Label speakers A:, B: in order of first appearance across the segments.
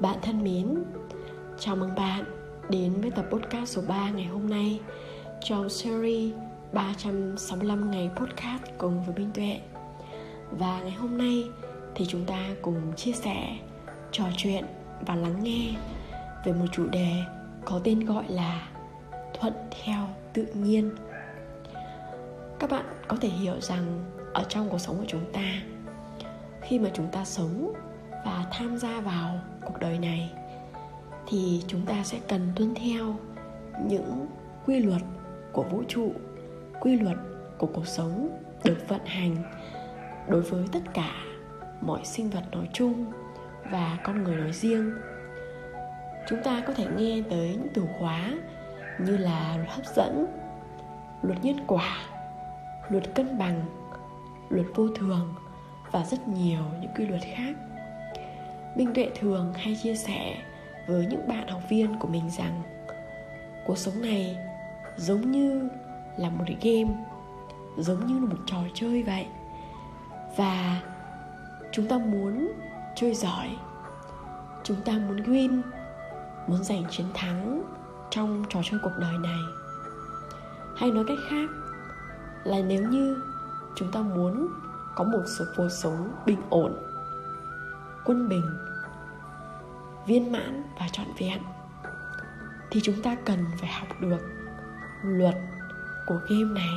A: Bạn thân mến, chào mừng bạn đến với tập podcast số 3 ngày hôm nay trong series 365 ngày podcast cùng với Minh Tuệ. Và ngày hôm nay thì chúng ta cùng chia sẻ, trò chuyện và lắng nghe về một chủ đề có tên gọi là thuận theo tự nhiên. Các bạn có thể hiểu rằng ở trong cuộc sống của chúng ta khi mà chúng ta sống và tham gia vào cuộc đời này, thì chúng ta sẽ cần tuân theo những quy luật của vũ trụ, quy luật của cuộc sống được vận hành đối với tất cả mọi sinh vật nói chung và con người nói riêng. Chúng ta có thể nghe tới những từ khóa như là luật hấp dẫn, luật nhân quả, luật cân bằng, luật vô thường và rất nhiều những quy luật khác minh tuệ thường hay chia sẻ với những bạn học viên của mình rằng, cuộc sống này giống như là một game, giống như là một trò chơi vậy. Và chúng ta muốn chơi giỏi, chúng ta muốn win, muốn giành chiến thắng trong trò chơi cuộc đời này. Hay nói cách khác là nếu như chúng ta muốn có một sự cuộc sống bình ổn quân bình, viên mãn và trọn vẹn, thì chúng ta cần phải học được luật của game này.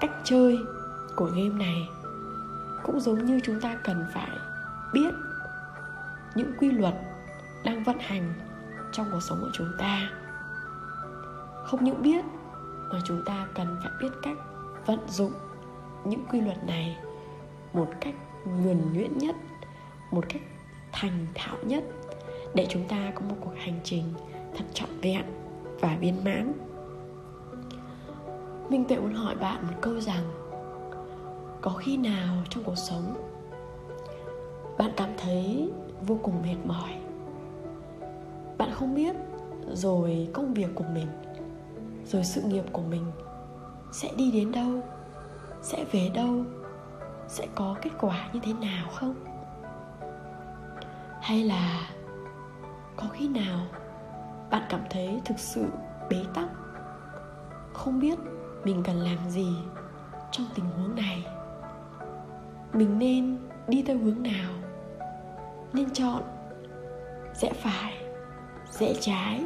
A: Cách chơi của game này cũng giống như chúng ta cần phải biết những quy luật đang vận hành trong cuộc sống của chúng ta. Không những biết, mà chúng ta cần phải biết cách vận dụng những quy luật này một cách nhuần nhuyễn nhất một cách thành thạo nhất để chúng ta có một cuộc hành trình thật trọn vẹn và viên mãn. Minh tuệ muốn hỏi bạn một câu rằng, có khi nào trong cuộc sống bạn cảm thấy vô cùng mệt mỏi? Bạn không biết rồi công việc của mình, rồi sự nghiệp của mình sẽ đi đến đâu, sẽ về đâu, sẽ có kết quả như thế nào không? Hay là có khi nào bạn cảm thấy thực sự bế tắc? Không biết mình cần làm gì trong tình huống này. Mình nên đi theo hướng nào? Nên chọn rẽ phải, rẽ trái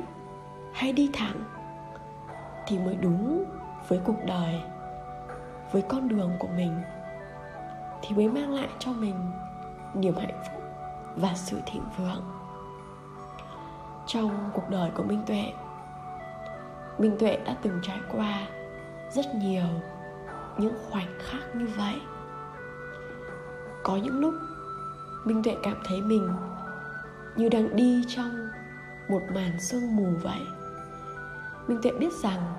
A: hay đi thẳng thì mới đúng với cuộc đời, với con đường của mình, thì mới mang lại cho mình niềm hạnh phúc và sự thịnh vượng. Trong cuộc đời của minh tuệ minh tuệ đã từng trải qua rất nhiều những khoảnh khắc như vậy. Có những lúc, minh tuệ cảm thấy mình như đang đi trong một màn sương mù vậy. Minh tuệ biết rằng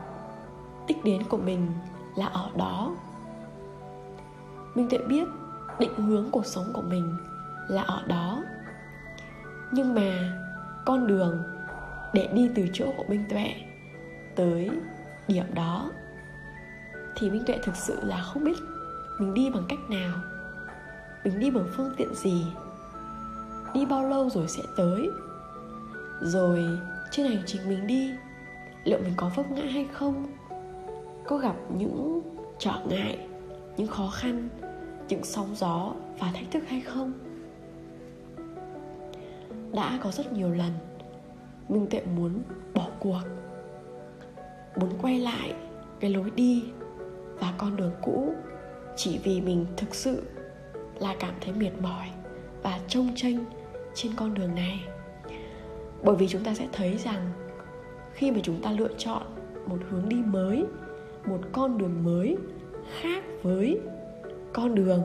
A: đích đến của mình là ở đó. Minh tuệ biết định hướng cuộc sống của mình là ở đó. Nhưng mà con đường để đi từ chỗ của minh tuệ tới điểm đó thì minh tuệ thực sự là không biết mình đi bằng cách nào, mình đi bằng phương tiện gì, đi bao lâu rồi sẽ tới. Rồi trên hành trình mình đi, liệu mình có vấp ngã hay không? Có gặp những trở ngại, những khó khăn, những sóng gió và thách thức hay không? Đã có rất nhiều lần. Minh tuệ muốn bỏ cuộc, muốn quay lại cái lối đi và con đường cũ chỉ vì mình thực sự là cảm thấy mệt mỏi và trông tranh trên con đường này. Bởi vì chúng ta sẽ thấy rằng khi mà chúng ta lựa chọn một hướng đi mới, một con đường mới khác với con đường,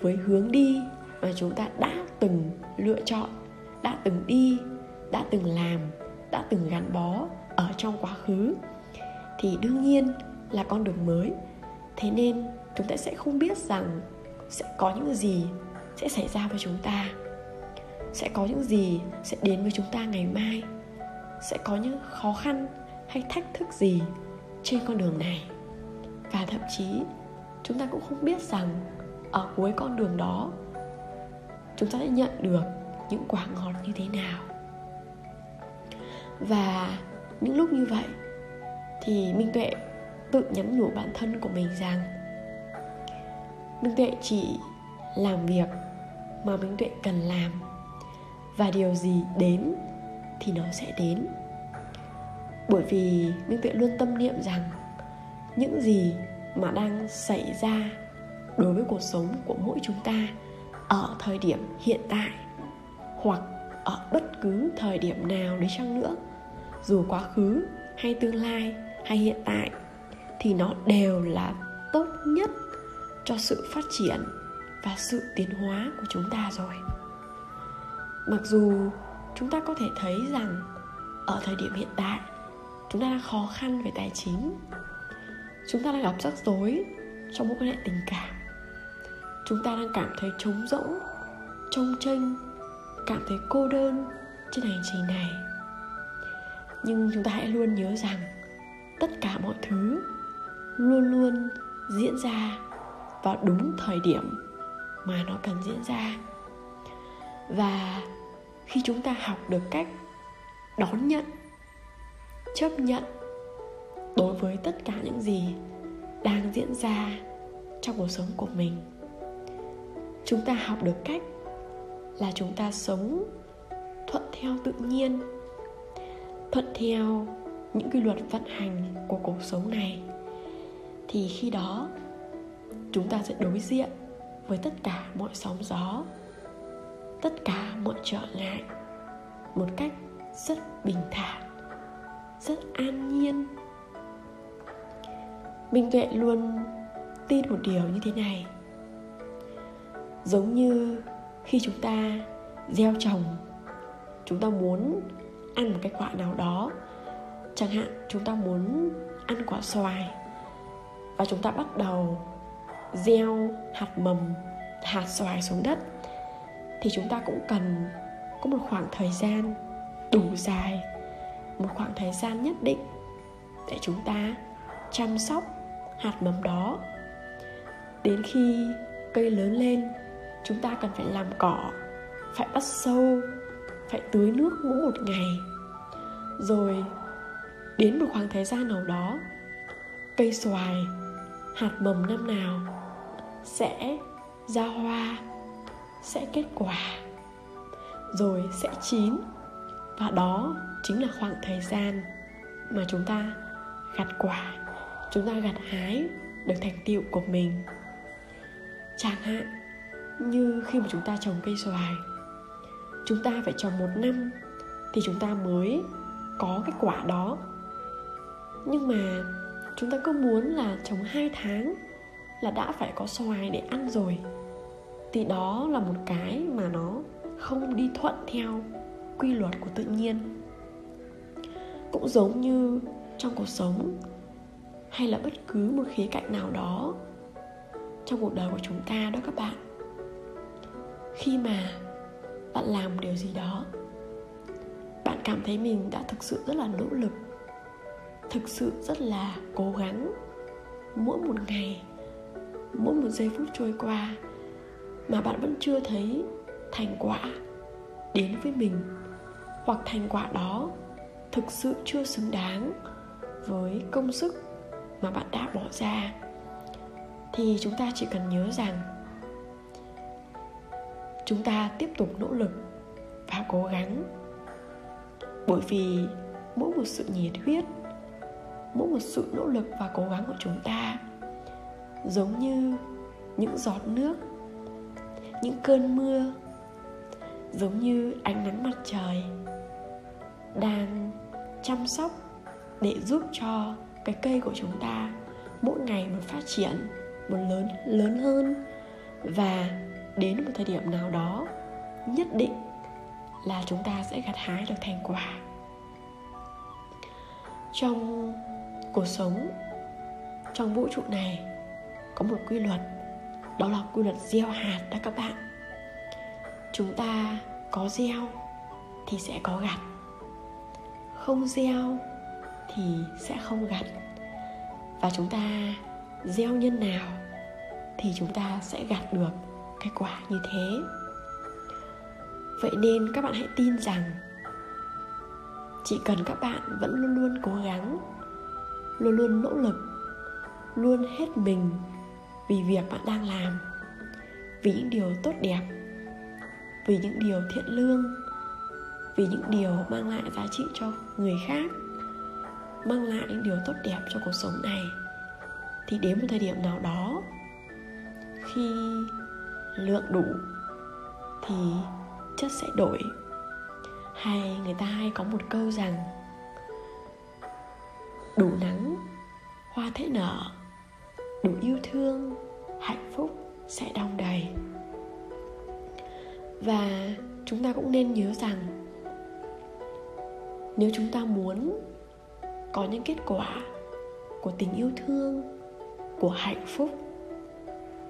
A: với hướng đi mà chúng ta đã từng lựa chọn đã từng đi, đã từng làm, đã từng gắn bó ở trong quá khứ. Thì đương nhiên là con đường mới. Thế nên chúng ta sẽ không biết rằng sẽ có những gì sẽ xảy ra với chúng ta. Sẽ có những gì sẽ đến với chúng ta ngày mai. Sẽ có những khó khăn hay thách thức gì trên con đường này. Và thậm chí chúng ta cũng không biết rằng ở cuối con đường đó, chúng ta sẽ nhận được những quả ngọt như thế nào. Và những lúc như vậy thì minh tuệ tự nhắn nhủ bản thân của mình rằng, minh tuệ chỉ làm việc mà minh tuệ cần làm và điều gì đến thì nó sẽ đến. Bởi vì minh tuệ luôn tâm niệm rằng những gì mà đang xảy ra đối với cuộc sống của mỗi chúng ta ở thời điểm hiện tại hoặc ở bất cứ thời điểm nào đi chăng nữa. Dù quá khứ hay tương lai hay hiện tại thì nó đều là tốt nhất cho sự phát triển và sự tiến hóa của chúng ta rồi. Mặc dù chúng ta có thể thấy rằng ở thời điểm hiện tại, chúng ta đang khó khăn về tài chính. Chúng ta đang gặp rắc rối trong mối quan hệ tình cảm. Chúng ta đang cảm thấy trống rỗng, trông tranh cảm thấy cô đơn trên hành trình này. Nhưng chúng ta hãy luôn nhớ rằng tất cả mọi thứ luôn luôn diễn ra vào đúng thời điểm mà nó cần diễn ra. Và khi chúng ta học được cách đón nhận, chấp nhận đối với tất cả những gì đang diễn ra trong cuộc sống của mình, chúng ta học được cách là chúng ta sống thuận theo tự nhiên, thuận theo những quy luật vận hành của cuộc sống này, thì khi đó chúng ta sẽ đối diện với tất cả mọi sóng gió, tất cả mọi trở ngại một cách rất bình thản, rất an nhiên. Minh tuệ luôn tin một điều như thế này, giống như khi chúng ta gieo trồng, chúng ta muốn ăn một cái quả nào đó, chẳng hạn chúng ta muốn ăn quả xoài và chúng ta bắt đầu gieo hạt mầm, hạt xoài xuống đất, thì chúng ta cũng cần có một khoảng thời gian đủ dài, một khoảng thời gian nhất định để chúng ta chăm sóc hạt mầm đó. Đến khi cây lớn lên chúng ta cần phải làm cỏ, phải bắt sâu, phải tưới nước mỗi một ngày. Rồi, đến một khoảng thời gian nào đó, cây xoài, hạt mầm năm nào sẽ ra hoa, sẽ kết quả, rồi sẽ chín. Và đó chính là khoảng thời gian mà chúng ta gặt quả, chúng ta gặt hái được thành tựu của mình. Chẳng hạn như khi mà chúng ta trồng cây xoài, chúng ta phải trồng một năm thì chúng ta mới có cái quả đó. Nhưng mà chúng ta cứ muốn là trồng hai tháng là đã phải có xoài để ăn rồi, thì đó là một cái mà nó không đi thuận theo quy luật của tự nhiên. Cũng giống như trong cuộc sống hay là bất cứ một khía cạnh nào đó trong cuộc đời của chúng ta đó các bạn khi mà bạn làm một điều gì đó, bạn cảm thấy mình đã thực sự rất là nỗ lực, thực sự rất là cố gắng. Mỗi một ngày, mỗi một giây phút trôi qua mà bạn vẫn chưa thấy thành quả đến với mình, hoặc thành quả đó thực sự chưa xứng đáng với công sức mà bạn đã bỏ ra, thì chúng ta chỉ cần nhớ rằng chúng ta tiếp tục nỗ lực và cố gắng. Bởi vì mỗi một sự nhiệt huyết, mỗi một sự nỗ lực và cố gắng của chúng ta giống như những giọt nước, những cơn mưa, giống như ánh nắng mặt trời đang chăm sóc để giúp cho cái cây của chúng ta mỗi ngày một phát triển, một lớn lớn hơn và đến một thời điểm nào đó, nhất định là chúng ta sẽ gặt hái được thành quả. Trong cuộc sống, trong vũ trụ này, có một quy luật, đó là quy luật gieo hạt đó các bạn. Chúng ta có gieo thì sẽ có gặt, không gieo thì sẽ không gặt. Và chúng ta gieo nhân nào thì chúng ta sẽ gặt được cái quả như thế. Vậy nên các bạn hãy tin rằng, chỉ cần các bạn vẫn luôn luôn cố gắng, luôn luôn nỗ lực, luôn hết mình vì việc bạn đang làm, vì những điều tốt đẹp, vì những điều thiện lương, vì những điều mang lại giá trị cho người khác, mang lại những điều tốt đẹp cho cuộc sống này, thì đến một thời điểm nào đó, khi lượng đủ thì chất sẽ đổi. Hay người ta hay có một câu rằng, đủ nắng, hoa thế nở, đủ yêu thương, hạnh phúc sẽ đong đầy. Và chúng ta cũng nên nhớ rằng, nếu chúng ta muốn có những kết quả của tình yêu thương, của hạnh phúc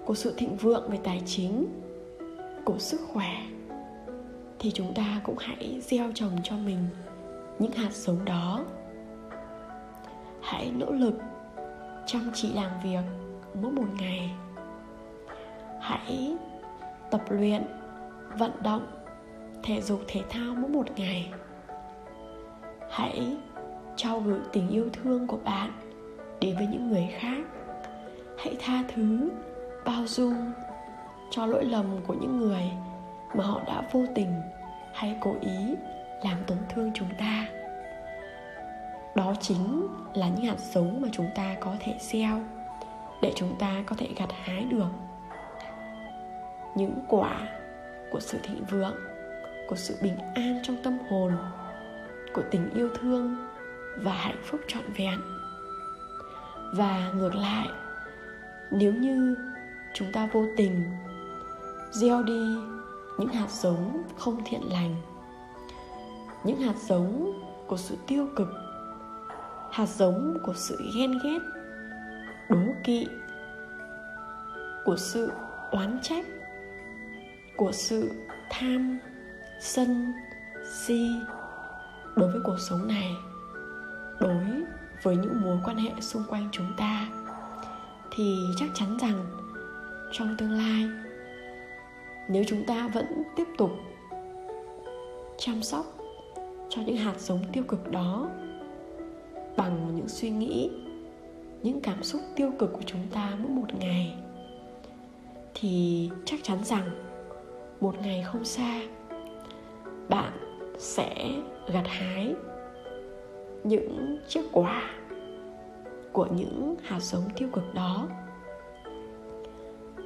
A: của sự thịnh vượng về tài chính, của sức khỏe, thì chúng ta cũng hãy gieo trồng cho mình những hạt giống đó. Hãy nỗ lực chăm chỉ làm việc mỗi một ngày. Hãy tập luyện, vận động, thể dục, thể thao mỗi một ngày. Hãy trao gửi tình yêu thương của bạn đến với những người khác. Hãy tha thứ bao dung cho lỗi lầm của những người mà họ đã vô tình hay cố ý làm tổn thương chúng ta. Đó chính là những hạt giống mà chúng ta có thể gieo để chúng ta có thể gặt hái được những quả của sự thịnh vượng, của sự bình an trong tâm hồn, của tình yêu thương và hạnh phúc trọn vẹn. Và ngược lại, nếu như chúng ta vô tình gieo đi những hạt giống không thiện lành, những hạt giống của sự tiêu cực, hạt giống của sự ghen ghét, đố kỵ, của sự oán trách, của sự tham, sân, si đối với cuộc sống này, đối với những mối quan hệ xung quanh chúng ta, thì chắc chắn rằng trong tương lai. Nếu chúng ta vẫn tiếp tục chăm sóc cho những hạt giống tiêu cực đó bằng những suy nghĩ, những cảm xúc tiêu cực của chúng ta mỗi một ngày, thì chắc chắn rằng một ngày không xa, bạn sẽ gặt hái những chiếc quả của những hạt giống tiêu cực đó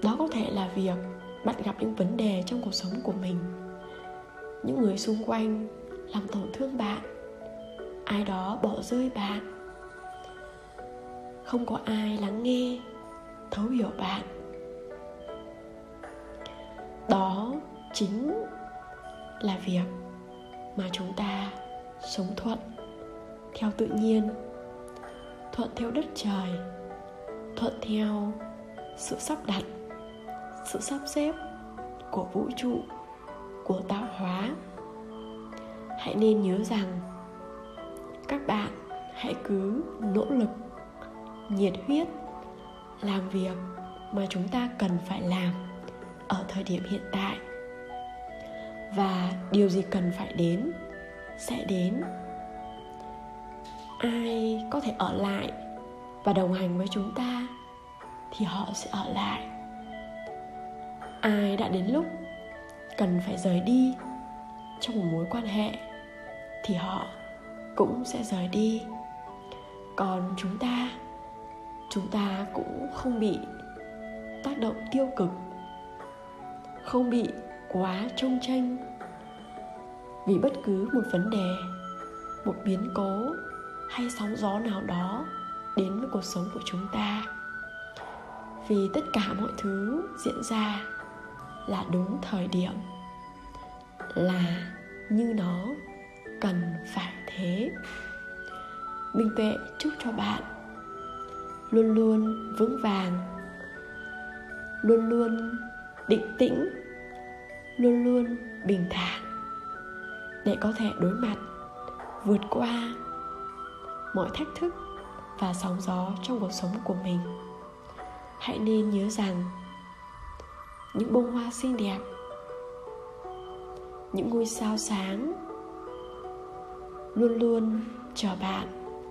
A: đó có thể là việc bạn gặp những vấn đề trong cuộc sống của mình. Những người xung quanh làm tổn thương bạn. Ai đó bỏ rơi bạn. Không có ai lắng nghe, thấu hiểu bạn. Đó chính là việc mà chúng ta sống thuận theo tự nhiên, thuận theo đất trời, thuận theo sự sắp đặt sự sắp xếp của vũ trụ, của tạo hóa. Hãy nên nhớ rằng các bạn hãy cứ nỗ lực, nhiệt huyết làm việc mà chúng ta cần phải làm ở thời điểm hiện tại. Và điều gì cần phải đến sẽ đến. Ai có thể ở lại và đồng hành với chúng ta thì họ sẽ ở lại ai đã đến lúc cần phải rời đi trong một mối quan hệ, thì họ cũng sẽ rời đi. Còn chúng ta chúng ta cũng không bị tác động tiêu cực, không bị quá trông tranh vì bất cứ một vấn đề, một biến cố hay sóng gió nào đó đến với cuộc sống của chúng ta. Vì tất cả mọi thứ diễn ra là đúng thời điểm, là như nó cần phải thế. Minh tuệ chúc cho bạn luôn luôn vững vàng, luôn luôn định tĩnh, luôn luôn bình thản để có thể đối mặt, vượt qua mọi thách thức và sóng gió trong cuộc sống của mình. Hãy nên nhớ rằng những bông hoa xinh đẹp, những ngôi sao sáng luôn luôn chờ bạn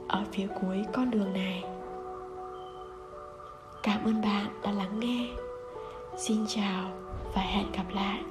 A: ở phía cuối con đường này. Cảm ơn bạn đã lắng nghe. Xin chào và hẹn gặp lại.